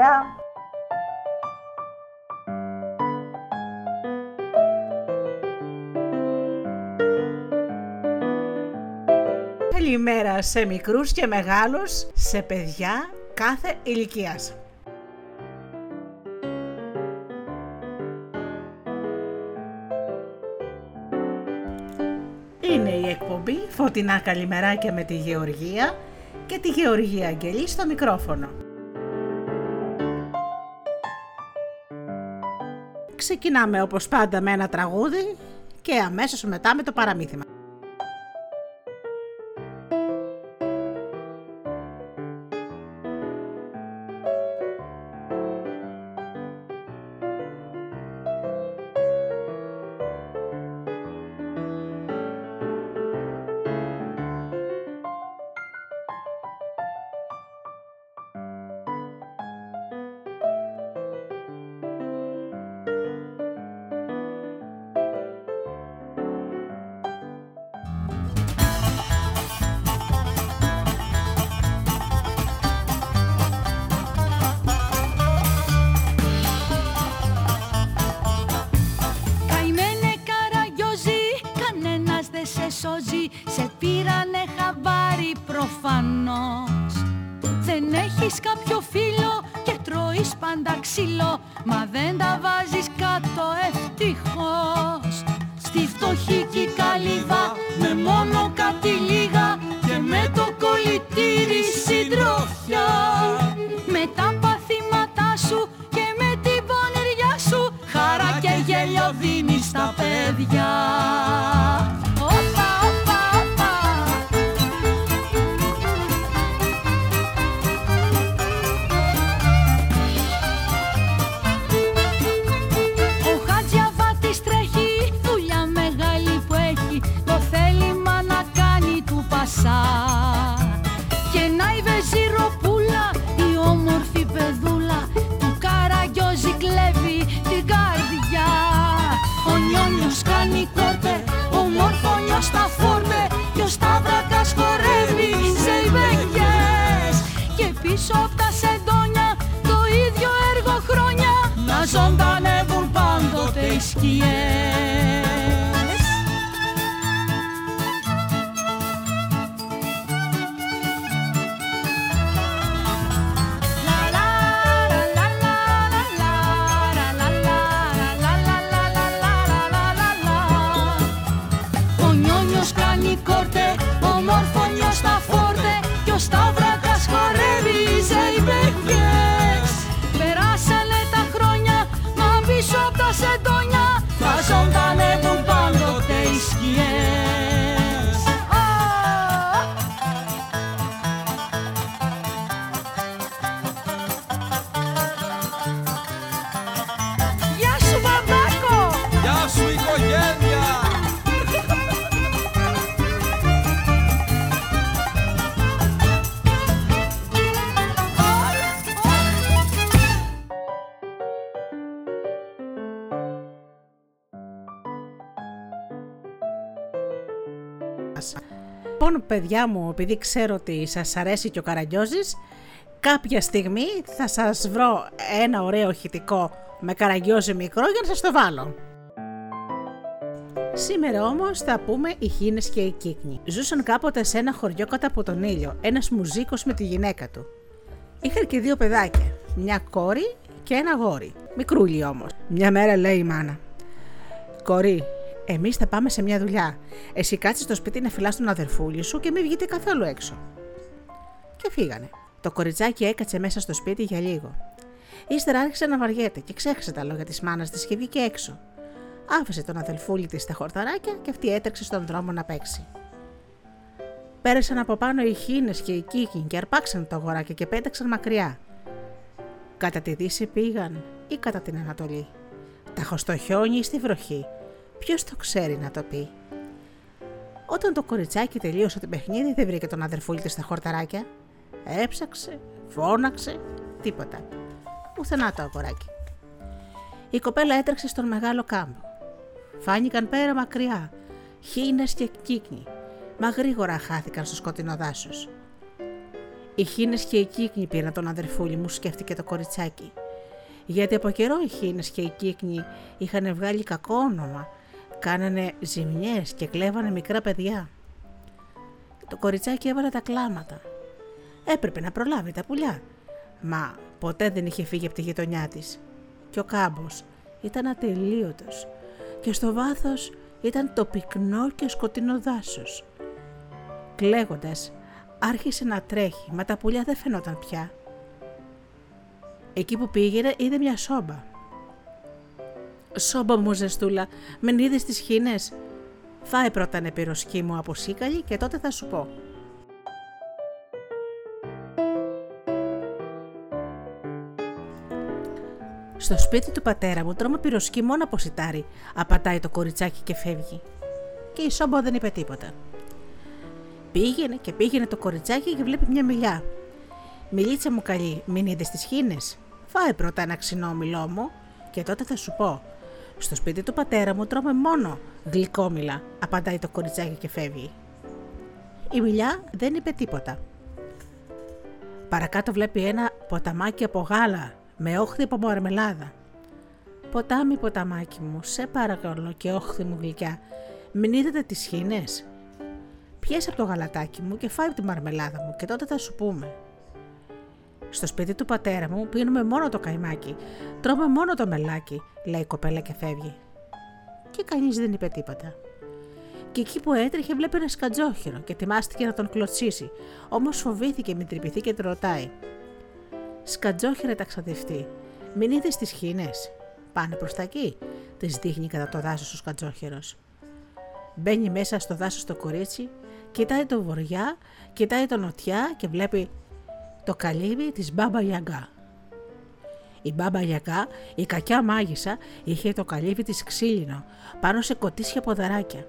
χαρά. Καλημέρα σε μικρούς και μεγάλους, σε παιδιά κάθε ηλικίας. Είναι η εκπομπή Φωτεινά Καλημεράκια με τη Γεωργία και τη Γεωργία Αγγελή στο μικρόφωνο. Ξεκινάμε όπως πάντα με ένα τραγούδι και αμέσως μετά με το παραμύθιμα. revient. Παιδιά μου, επειδή ξέρω ότι σας αρέσει και ο Καραγκιόζης, κάποια στιγμή θα σας βρω ένα ωραίο χητικό με Καραγκιόζη μικρό για να σας το βάλω. Σήμερα όμως θα πούμε οι Χίνες και οι Κύκνοι. Ζούσαν κάποτε σε ένα χωριό κατά από τον ήλιο, ένας μουζίκος με τη γυναίκα του. Είχαν και δύο παιδάκια, μια κόρη και ένα γόρι, μικρούλι όμως. Μια μέρα λέει η μάνα, «Κορί, Εμείς θα πάμε σε μια δουλειά. Εσύ κάτσε στο σπίτι να φυλάς τον αδερφούλη σου και μην βγείτε καθόλου έξω. Και φύγανε. Το κοριτσάκι έκατσε μέσα στο σπίτι για λίγο. Ύστερα άρχισε να βαριέται και ξέχασε τα λόγια της μάνας της και βγήκε έξω. Άφησε τον αδελφούλη της στα χορταράκια και αυτή έτρεξε στον δρόμο να παίξει. Πέρασαν από πάνω οι χίνες και οι κίκιν και αρπάξαν το αγοράκι και πέταξαν μακριά. Κατά τη δύση πήγαν ή κατά την Ανατολή. Τα στο χιόνι ή στη βροχή Ποιος το ξέρει να το πει; Όταν το κοριτσάκι τελείωσε το παιχνίδι, δεν βρήκε τον αδερφούλη τη στα χορταράκια. Έψαξε, φώναξε, τίποτα. Πουθενά το αγοράκι. Η κοπέλα έτρεξε στον μεγάλο κάμπο. Φάνηκαν πέρα μακριά, χίνες και κύκνοι, μα γρήγορα χάθηκαν στο σκοτεινό δάσος. Οι χίνες και οι κύκνοι πήραν τον αδερφούλη μου, σκέφτηκε το κοριτσάκι. Γιατί από καιρό οι χίνες και οι κύκνοι είχαν βγάλει κακό όνομα κάνανε ζημιές και κλέβανε μικρά παιδιά. Το κοριτσάκι έβαλε τα κλάματα. Έπρεπε να προλάβει τα πουλιά. Μα ποτέ δεν είχε φύγει από τη γειτονιά της. Και ο κάμπος ήταν ατελείωτος και στο βάθος ήταν το πυκνό και σκοτεινό δάσος. Κλαίγοντας, άρχισε να τρέχει, μα τα πουλιά δεν φαινόταν πια. Εκεί που πήγαινε είδε μια σόμπα. «Σόμπα μου ζεστούλα, μην είδες τις χήνες» Φάε πρώτα ένα πυροσκή μου από σίκαλη και τότε θα σου πω. Στο σπίτι του πατέρα μου τρώμε πυροσκή μόνο από σιτάρι, απατάει το κοριτσάκι και φεύγει. Και η Σόμπο δεν είπε τίποτα. Πήγαινε και πήγαινε το κοριτσάκι και βλέπει μια μιλιά. Μιλίτσα μου καλή, μην είδες τις χίνε. Φάε πρώτα ένα ξινόμιλό μου και τότε θα σου πω. Στο σπίτι του πατέρα μου τρώμε μόνο γλυκόμιλα, απαντάει το κοριτσάκι και φεύγει. Η μιλιά δεν είπε τίποτα. Παρακάτω βλέπει ένα ποταμάκι από γάλα με όχθη από μαρμελάδα. Ποτάμι, ποταμάκι μου, σε παρακαλώ και όχθη μου γλυκιά, μην είδατε τις χήνες. Πιέσε από το γαλατάκι μου και φάει τη μαρμελάδα μου και τότε θα σου πούμε. Στο σπίτι του πατέρα μου πίνουμε μόνο το καϊμάκι, τρώμε μόνο το μελάκι, λέει η κοπέλα και φεύγει. Και κανείς δεν είπε τίποτα. Και εκεί που έτρεχε βλέπει ένα σκατζόχυρο και ετοιμάστηκε να τον κλωτσίσει, όμως φοβήθηκε μην τρυπηθεί και τη ρωτάει. Σκατζόχυρα ταξαδευτή, μην είδες τις χίνε. Πάνε προς τα εκεί, τη δείχνει κατά το δάσος ο σκατζόχυρος. Μπαίνει μέσα στο δάσος το κορίτσι, κοιτάει το βοριά, κοιτάει το νοτιά και βλέπει το καλύβι της Μπάμπα Γιαγκά. Η Μπάμπα Γιαγκά, η κακιά μάγισσα, είχε το καλύβι της ξύλινο, πάνω σε κοτίσια ποδαράκια.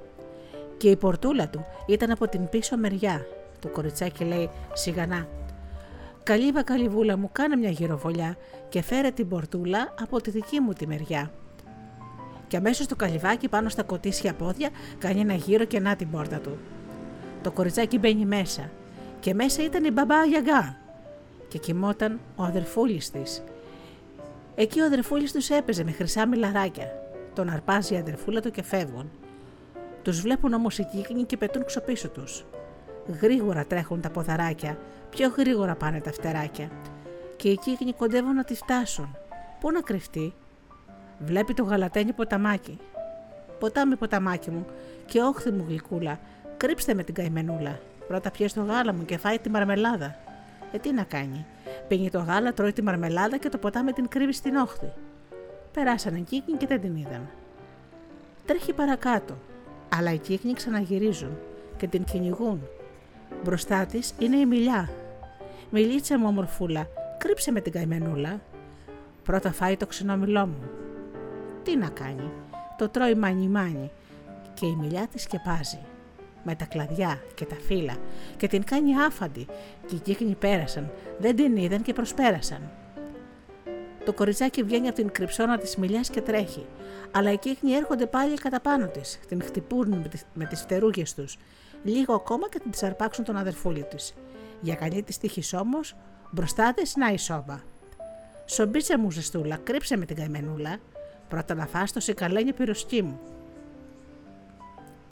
Και η πορτούλα του ήταν από την πίσω μεριά. Το κοριτσάκι λέει σιγανά Καλύβα καλυβούλα μου κάνε μια γυροβολιά και φέρε την πορτούλα από τη δική μου τη μεριά. Και αμέσως το καλυβάκι πάνω στα κοτήσια πόδια κάνει ένα γύρο και να την πόρτα του. Το κοριτσάκι μπαίνει μέσα και μέσα ήταν η μπαμπά Γιαγκά και κοιμόταν ο αδερφούλης της. Εκεί ο αδερφούλης τους έπαιζε με χρυσά μιλαράκια. Τον αρπάζει η αδερφούλα του και φεύγουν. Τους βλέπουν όμως οι κύκνοι και πετούν ξοπίσω τους. Γρήγορα τρέχουν τα ποδαράκια, πιο γρήγορα πάνε τα φτεράκια. Και οι κύκνοι κοντεύουν να τη φτάσουν. Πού να κρυφτεί; Βλέπει το γαλατένι ποταμάκι. Ποτάμι ποταμάκι μου και όχθη μου γλυκούλα, κρύψτε με την καημενούλα. Πρώτα πιες το γάλα μου και φάει τη μαρμελάδα. Ε, τι να κάνει. Πίνει το γάλα, τρώει τη μαρμελάδα και το ποτάμι την κρύβει στην όχθη. Περάσανε κύκνοι και δεν την είδαν. Τρέχει παρακάτω, αλλά οι κύκνοι ξαναγυρίζουν και την κυνηγούν Μπροστά της είναι η μιλιά. Μιλίτσα μου, ομορφούλα, κρύψε με την καημενούλα. Πρώτα φάει το ξενόμιλό μου. Τι να κάνει, το τρώει μάνι μάνι και η μιλιά τη σκεπάζει με τα κλαδιά και τα φύλλα και την κάνει άφαντη και οι κύκνοι πέρασαν, δεν την είδαν και προσπέρασαν. Το κοριτσάκι βγαίνει από την κρυψώνα της μιλιάς και τρέχει, αλλά οι κύκνοι έρχονται πάλι κατά πάνω της, την χτυπούν με τις φτερούγες τους λίγο ακόμα και θα τη αρπάξουν τον αδερφούλη της. Για καλή της τύχης όμως, μπροστά της να η σόμπα. Σομπίτσα μου ζεστούλα, κρύψε με την καημενούλα. Πρώτα να φας το σικαλένιο πυροσκή μου.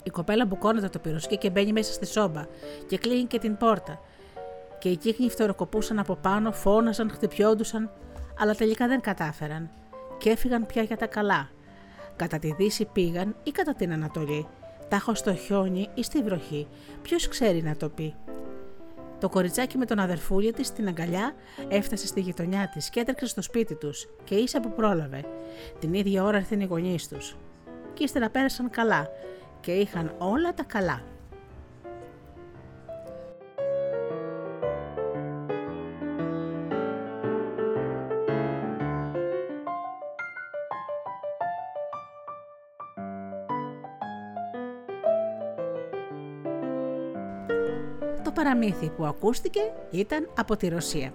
Η κοπέλα μπουκώνεται το πυροσκή και μπαίνει μέσα στη σόμπα και κλείνει και την πόρτα. Και οι κύκνοι φτεροκοπούσαν από πάνω, φώναζαν, χτυπιόντουσαν, αλλά τελικά δεν κατάφεραν και έφυγαν πια για τα καλά. Κατά τη δύση πήγαν ή κατά την Ανατολή Τάχω στο χιόνι ή στη βροχή, ποιος ξέρει να το πει. Το κοριτσάκι με τον αδερφούλη της στην αγκαλιά έφτασε στη γειτονιά της και έτρεξε στο σπίτι τους και ίσα που πρόλαβε. Την ίδια ώρα ήρθαν οι γονείς τους. Και ύστερα πέρασαν καλά και είχαν όλα τα καλά. παραμύθι που ακούστηκε ήταν από τη Ρωσία.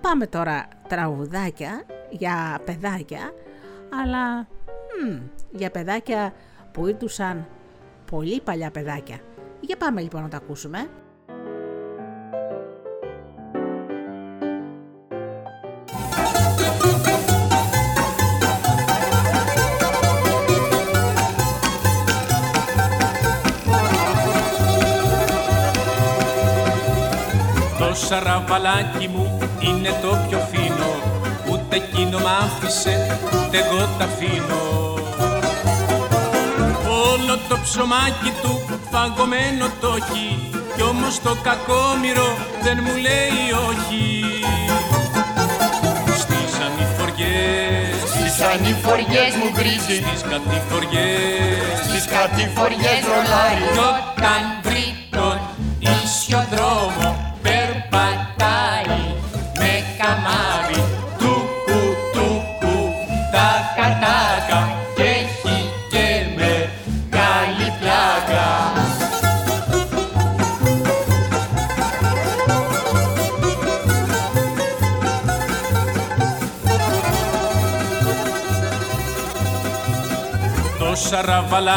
Πάμε τώρα τραγουδάκια για παιδάκια, αλλά για παιδάκια που ήρθουσαν πολύ παλιά παιδάκια. Για πάμε λοιπόν να τα ακούσουμε. σαραβαλάκι μου είναι το πιο φίνο Ούτε εκείνο μ' άφησε, ούτε εγώ τα αφήνω Όλο το ψωμάκι του φαγωμένο το έχει Κι όμως το κακόμοιρο δεν μου λέει όχι. Στις ανηφοριές Στις ανηφοριές μου γκρίζει Στις κατηφοριές Στις κατηφοριές ρολάρι Κι όταν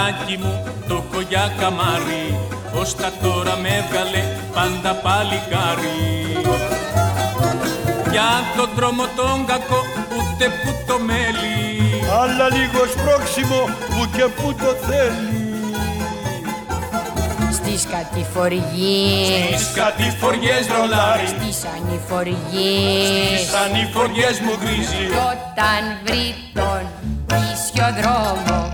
σαραβαλάκι μου το έχω για καμάρι. Ως τα τώρα με έβγαλε πάντα παλικάρι Για το δρόμο τον κακό ούτε που το μέλι αλλά λίγος σπρώξιμο που και που το θέλει. Στις κατηφοριές. Τις κατηφοριές ρολάρι. Στις ανηφοριές. Τις ανηφοριές μου γκρίζει Κι όταν βρει τον ίσιο δρόμο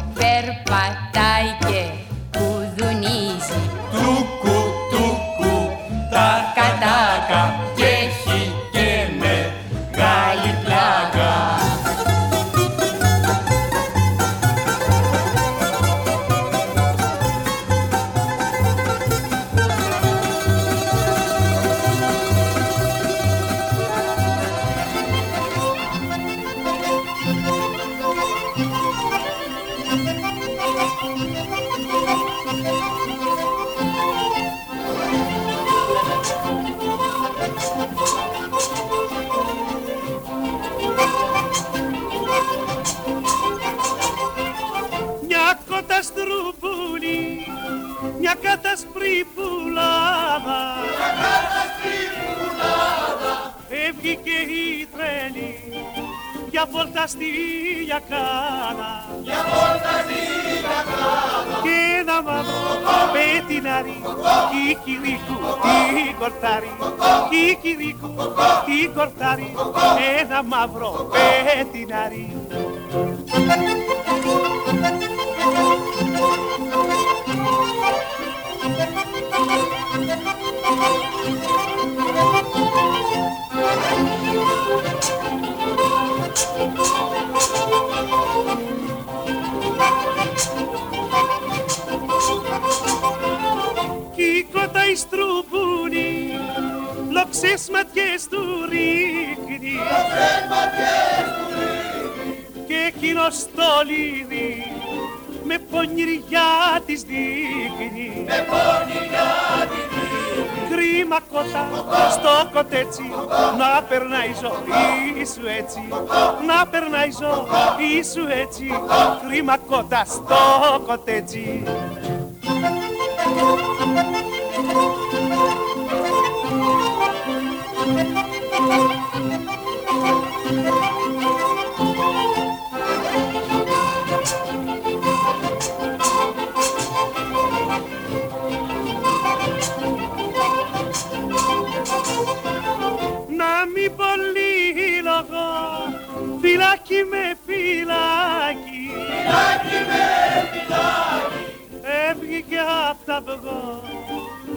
γιακάδα. Και ένα μαύρο πετινάρι, κικυρίκου τι κορτάρι, κικυρίκου τι κορτάρι, ένα μαύρο πετινάρι. Κι λοξές ματιές του ρίχνει. Και εκείνος το λίδι με πονηριά της δείχνει. Κρίμα κότα στο κοτέτσι να περνάει η ζωή σου έτσι. Να περνάει η ζωή σου έτσι. Κρίμα κότα στο κοτέτσι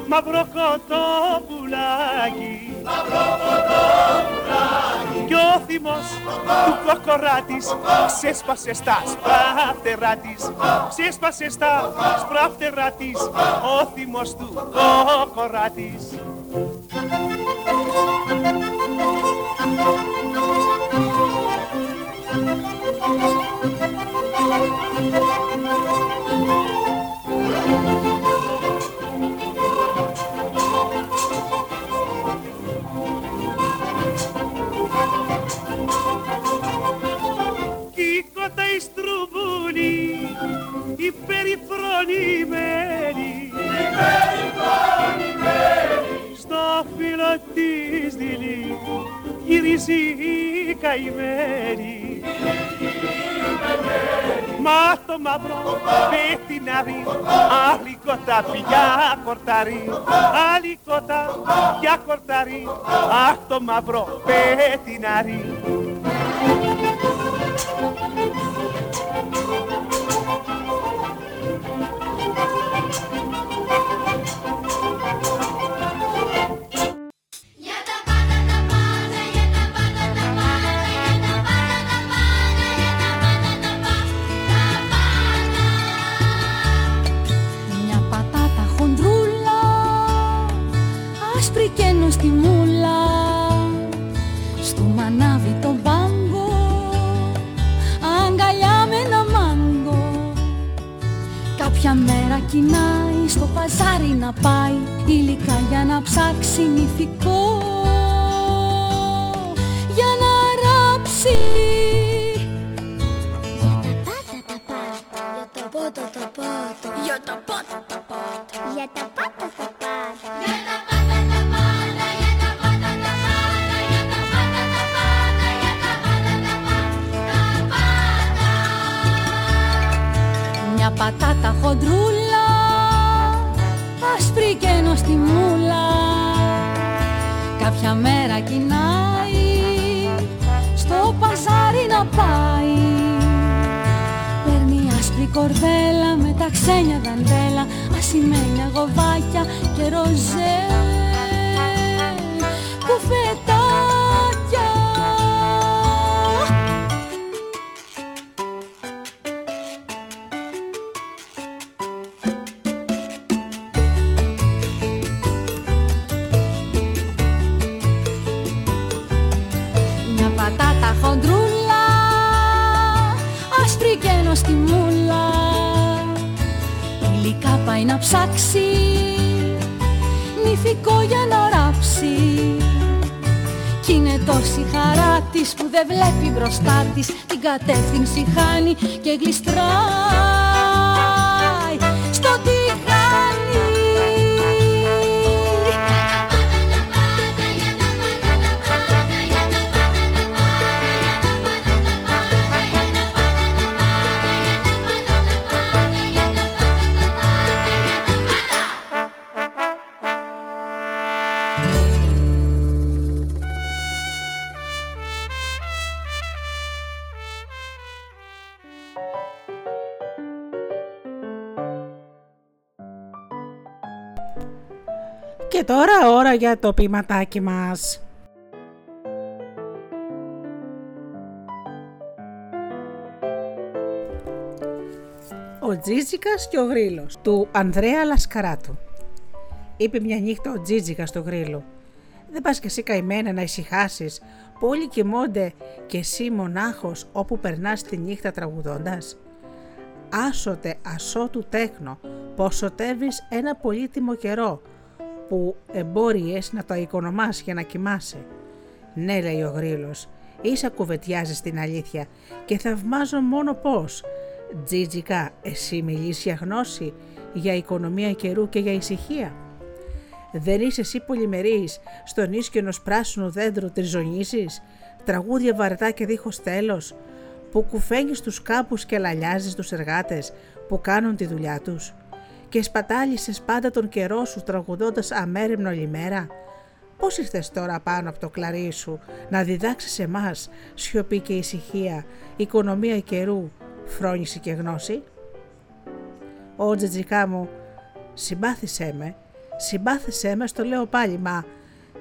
απ' τα αυγό μαύρο κοτόπουλάκι. Κι ο θυμός του κοκοράτης ξέσπασε στα σπράφτερά της. Ξέσπασε στα σπράφτερά της. Ο θυμός του κοκοράτης καημένη Μα το μαύρο πετινάρι άλλη κότα πια κορτάρι. Άλλη κότα πια κορτάρι. Αχ το μαύρο πετινάρι Μια ψάξει νηφικό Για να ράψει Για το πότο το πότο. Για το πότο το πότο. Για τα πάτα τα Κάποια μέρα κοινάει Στο παζάρι να πάει. Παίρνει άσπρη κορδέλα με τα ξένια δαντέλα Ασημένια γοβάκια και ροζέ. Κουφετάκια στη μούλα. Υλικά πάει να ψάξει Νηφικό για να ράψει. Κι είναι τόση χαρά της που δεν βλέπει μπροστά της. Την κατεύθυνση χάνει και γλιστράει. Στο τηγάνι Και τώρα ώρα για το ποιηματάκι μας. Ο Τζίτζικας και ο Γρήλος του Ανδρέα Λασκαράτου. Είπε μια νύχτα ο Τζίτζικας στο Γρήλο. Δεν πας και εσύ καημένα να ησυχάσεις που όλοι κοιμώνται και εσύ μονάχος όπου περνάς τη νύχτα τραγουδώντας. Άσοτε ασώτου τέκνο, ποσοτεύεις ένα πολύτιμο καιρό που εμπόριες να το οικονομάς για να κοιμάσαι. Ναι, λέει ο Γρήλος, ίσα κουβετιάζεις την αλήθεια και θαυμάζω μόνο πώς. Τζίτζικα, εσύ μιλείς για γνώση, για οικονομία καιρού και για ησυχία. Δεν είσαι εσύ πολυμερής, στον ίσκιο ενός πράσινου δέντρου τριζωνίζεις, τραγούδια βαρετά και δίχως τέλος, που κουφαίνεις τους κάπους και λαλιάζεις τους εργάτες που κάνουν τη δουλειά τους και σπατάλησες πάντα τον καιρό σου τραγουδώντας αμέριμνο όλη μέρα; Πώς ήρθες τώρα πάνω από το κλαρί σου να διδάξεις εμάς σιωπή και ησυχία, οικονομία καιρού, φρόνηση και γνώση; Ω τζετζικά μου, συμπάθησέ με, συμπάθησέ με στο λέω πάλι, μα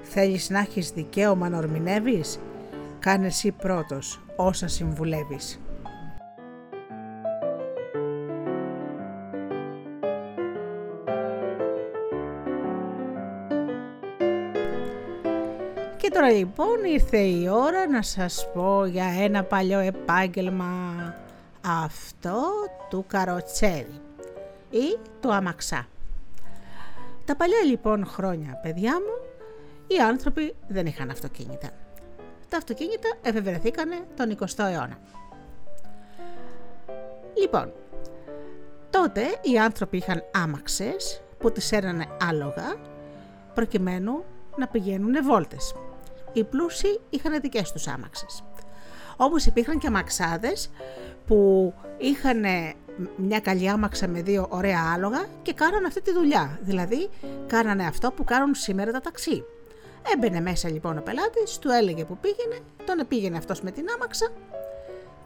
θέλεις να έχεις δικαίωμα να ορμηνεύεις; Κάνε εσύ πρώτος όσα συμβουλεύεις. Τώρα λοιπόν ήρθε η ώρα να σας πω για ένα παλιό επάγγελμα αυτό του καροτσέρι ή του αμαξά. Τα παλιά λοιπόν χρόνια παιδιά μου οι άνθρωποι δεν είχαν αυτοκίνητα. Τα αυτοκίνητα εφευρεθήκανε τον 20ο αιώνα. Λοιπόν, τότε οι άνθρωποι είχαν άμαξες που τις έρανε άλογα προκειμένου να πηγαίνουν βόλτες. Οι πλούσιοι είχαν δικές τους άμαξες. Όμως υπήρχαν και αμαξάδες που είχαν μια καλή άμαξα με δύο ωραία άλογα και κάνανε αυτή τη δουλειά. Δηλαδή, κάνανε αυτό που κάνουν σήμερα τα ταξί. Έμπαινε μέσα λοιπόν ο πελάτης, του έλεγε που πήγαινε, τον πήγαινε αυτός με την άμαξα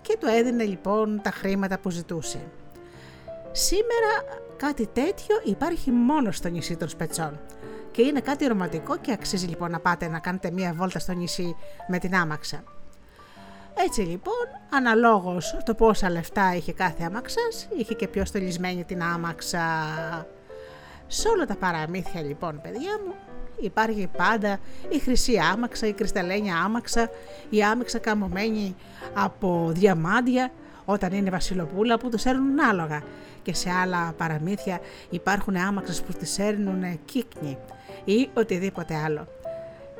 και του έδινε λοιπόν τα χρήματα που ζητούσε. Σήμερα κάτι τέτοιο υπάρχει μόνο στο νησί των Σπετσών και είναι κάτι ρομαντικό και αξίζει λοιπόν να πάτε να κάνετε μία βόλτα στο νησί με την άμαξα. Έτσι λοιπόν, αναλόγως το πόσα λεφτά είχε κάθε άμαξας, είχε και πιο στολισμένη την άμαξα. Σε όλα τα παραμύθια λοιπόν παιδιά μου, υπάρχει πάντα η χρυσή άμαξα, η κρυσταλλένια άμαξα, η άμαξα καμωμένη από διαμάντια, όταν είναι βασιλοπούλα που τους έρνουν άλογα και σε άλλα παραμύθια υπάρχουν άμαξες που τις έρνουν κύκνοι ή οτιδήποτε άλλο.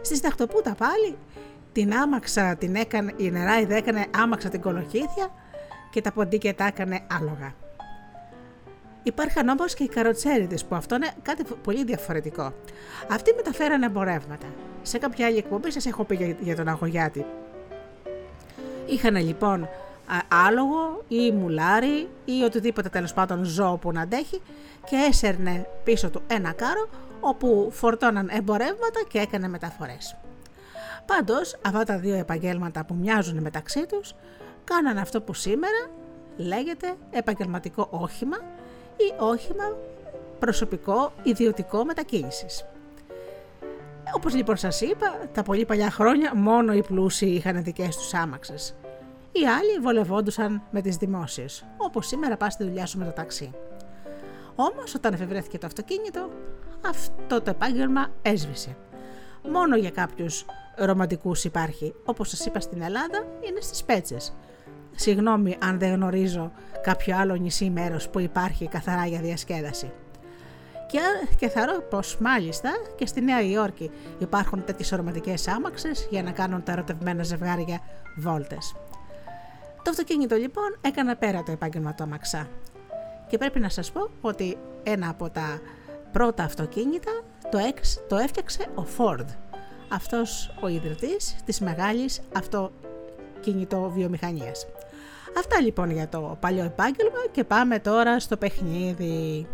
Στη Σταχτοπούτα πάλι την άμαξα την έκανε, η νεράιδα έκανε άμαξα την κολοκύθια και τα ποντίκια τα έκανε άλογα. Υπάρχουν όμως και οι καροτσέριδες που αυτό είναι κάτι πολύ διαφορετικό. Αυτοί μεταφέρανε εμπορεύματα. Σε κάποια άλλη εκπομπή σας έχω πει για τον Αγωγιάτη. Είχαν λοιπόν άλογο ή μουλάρι ή οτιδήποτε τέλος πάντων ζώο που να αντέχει και έσερνε πίσω του ένα κάρο όπου φορτώναν εμπορεύματα και έκανε μεταφορές. Πάντως αυτά τα δύο επαγγέλματα που μοιάζουν μεταξύ τους κάναν αυτό που σήμερα λέγεται επαγγελματικό όχημα ή όχημα προσωπικό ιδιωτικό μετακίνησης. Όπως λοιπόν σας είπα, τα πολύ παλιά χρόνια μόνο οι πλούσιοι είχαν δικές τους άμαξες. Οι άλλοι βολευόντουσαν με τις δημόσιες, όπως σήμερα πας στη δουλειά σου με το ταξί. Όμως όταν εφευρέθηκε το αυτοκίνητο, αυτό το επάγγελμα έσβησε. Μόνο για κάποιους ρομαντικούς υπάρχει. Όπως σας είπα στην Ελλάδα, είναι στις Πέτσες. Συγγνώμη αν δεν γνωρίζω κάποιο άλλο νησί μέρος που υπάρχει καθαρά για διασκέδαση. Και, και ρω πως μάλιστα και στη Νέα Υόρκη υπάρχουν τέτοιες ρομαντικές άμαξες για να κάνουν τα ερωτευμένα ζευγάρια βόλτες. Το αυτοκίνητο λοιπόν έκανα πέρα το επάγγελμα του αμαξά. Και πρέπει να σας πω ότι ένα από τα πρώτα αυτοκίνητα το, εξ, το έφτιαξε ο Ford αυτός ο ιδρυτής της μεγάλης αυτοκινητό βιομηχανίας. Αυτά λοιπόν για το παλιό επάγγελμα και πάμε τώρα στο παιχνίδι.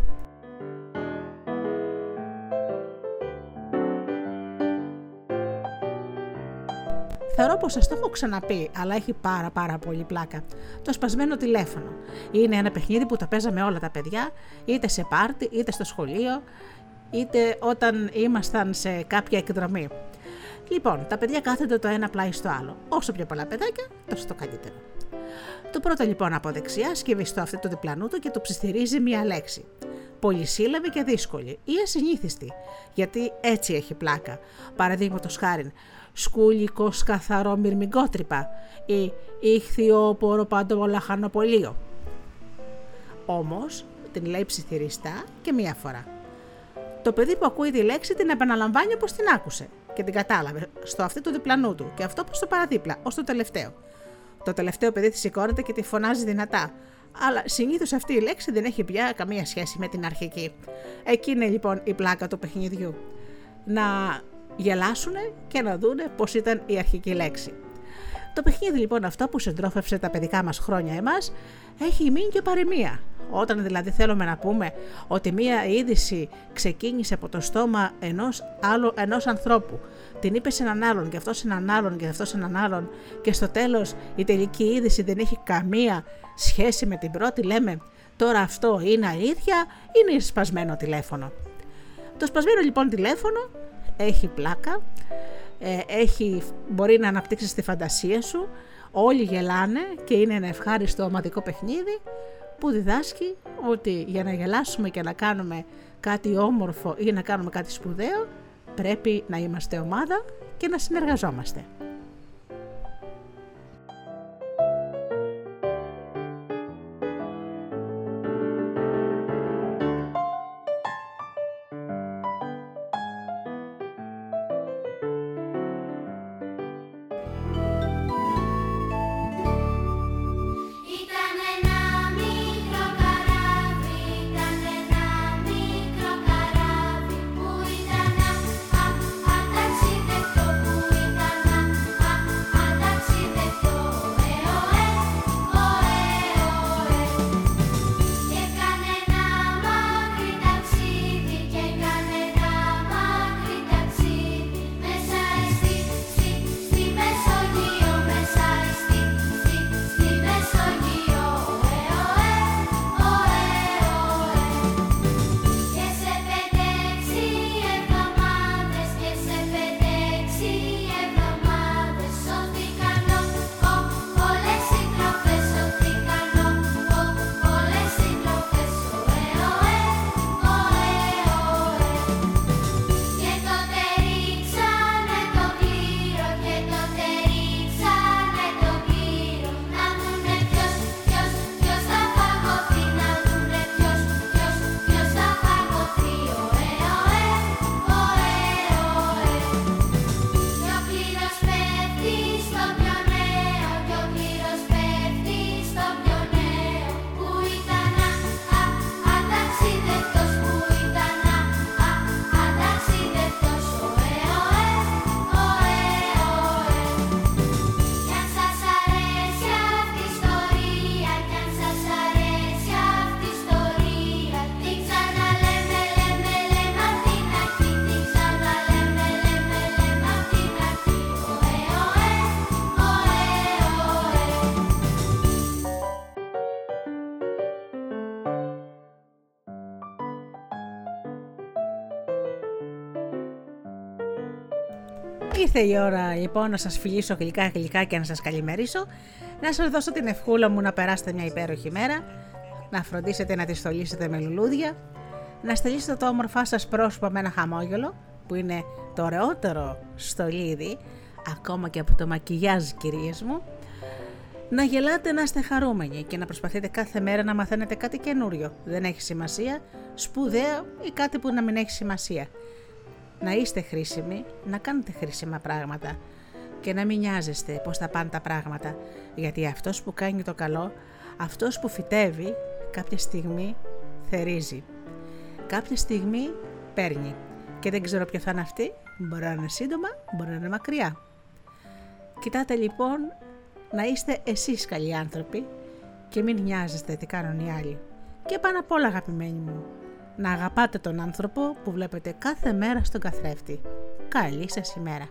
Θεωρώ πως σας το έχω ξαναπεί, αλλά έχει πάρα πάρα πολύ πλάκα. Το σπασμένο τηλέφωνο. Είναι ένα παιχνίδι που τα παίζαμε όλα τα παιδιά, είτε σε πάρτι, είτε στο σχολείο, είτε όταν ήμασταν σε κάποια εκδρομή. Λοιπόν, τα παιδιά κάθονται το ένα πλάι στο άλλο. Όσο πιο πολλά παιδάκια, τόσο το καλύτερο. Το πρώτο λοιπόν από δεξιά σκευιστό αυτό το διπλανού του και το ψιθυρίζει μία λέξη. Πολυσύλλαβη και δύσκολη ή ασυνήθιστη, γιατί έτσι έχει πλάκα. Παραδείγματος χάρη, σκούλικο καθαρό μυρμηγκότρυπα ή ήχθιο πάντο λαχανοπολείο. Όμως την λέει ψιθυριστά και μία φορά. Το παιδί που ακούει τη λέξη την επαναλαμβάνει όπως την άκουσε και την κατάλαβε στο αυτή του διπλανού του και αυτό προς το παραδίπλα, ως το τελευταίο. Το τελευταίο παιδί τη σηκώνεται και τη φωνάζει δυνατά. Αλλά συνήθως αυτή η λέξη δεν έχει πια καμία σχέση με την αρχική. Εκεί είναι λοιπόν η πλάκα του παιχνιδιού. Να γελάσουν και να δούνε πώ ήταν η αρχική λέξη. Το παιχνίδι λοιπόν αυτό που συντρόφευσε τα παιδικά μας χρόνια εμάς έχει μείνει και παροιμία. Όταν δηλαδή θέλουμε να πούμε ότι μία είδηση ξεκίνησε από το στόμα ενός, άλλου, ενός ανθρώπου, την είπε σε έναν άλλον και αυτός σε έναν άλλον και αυτός σε έναν άλλον και στο τέλος η τελική είδηση δεν έχει καμία σχέση με την πρώτη, λέμε τώρα αυτό είναι αλήθεια ή είναι σπασμένο τηλέφωνο. Το σπασμένο λοιπόν τηλέφωνο έχει πλάκα, ε, έχει, μπορεί να αναπτύξεις τη φαντασία σου, όλοι γελάνε και είναι ένα ευχάριστο ομαδικό παιχνίδι που διδάσκει ότι για να γελάσουμε και να κάνουμε κάτι όμορφο ή να κάνουμε κάτι σπουδαίο πρέπει να είμαστε ομάδα και να συνεργαζόμαστε. Ήρθε η ώρα λοιπόν να σας φιλήσω γλυκά γλυκά και να σας καλημερίσω, να σας δώσω την ευχούλα μου να περάσετε μια υπέροχη μέρα, να φροντίσετε να τη στολίσετε με λουλούδια, να στελίσετε το όμορφά σας πρόσωπο με ένα χαμόγελο, που είναι το ωραιότερο στολίδι, ακόμα και από το μακιγιάζ κυρίες μου, να γελάτε να είστε χαρούμενοι και να προσπαθείτε κάθε μέρα να μαθαίνετε κάτι καινούριο. Δεν έχει σημασία, σπουδαίο ή κάτι που να μην έχει σημασία. Να είστε χρήσιμοι, να κάνετε χρήσιμα πράγματα και να μην νοιάζεστε πώς θα πάνε τα πράγματα, γιατί αυτός που κάνει το καλό, αυτός που φυτεύει, κάποια στιγμή θερίζει. Κάποια στιγμή παίρνει και δεν ξέρω ποιο θα είναι αυτή, μπορεί να είναι σύντομα, μπορεί να είναι μακριά. Κοιτάτε λοιπόν να είστε εσείς καλοί άνθρωποι και μην νοιάζεστε τι κάνουν οι άλλοι. Και πάνω απ' όλα αγαπημένοι μου, να αγαπάτε τον άνθρωπο που βλέπετε κάθε μέρα στον καθρέφτη. Καλή σας ημέρα.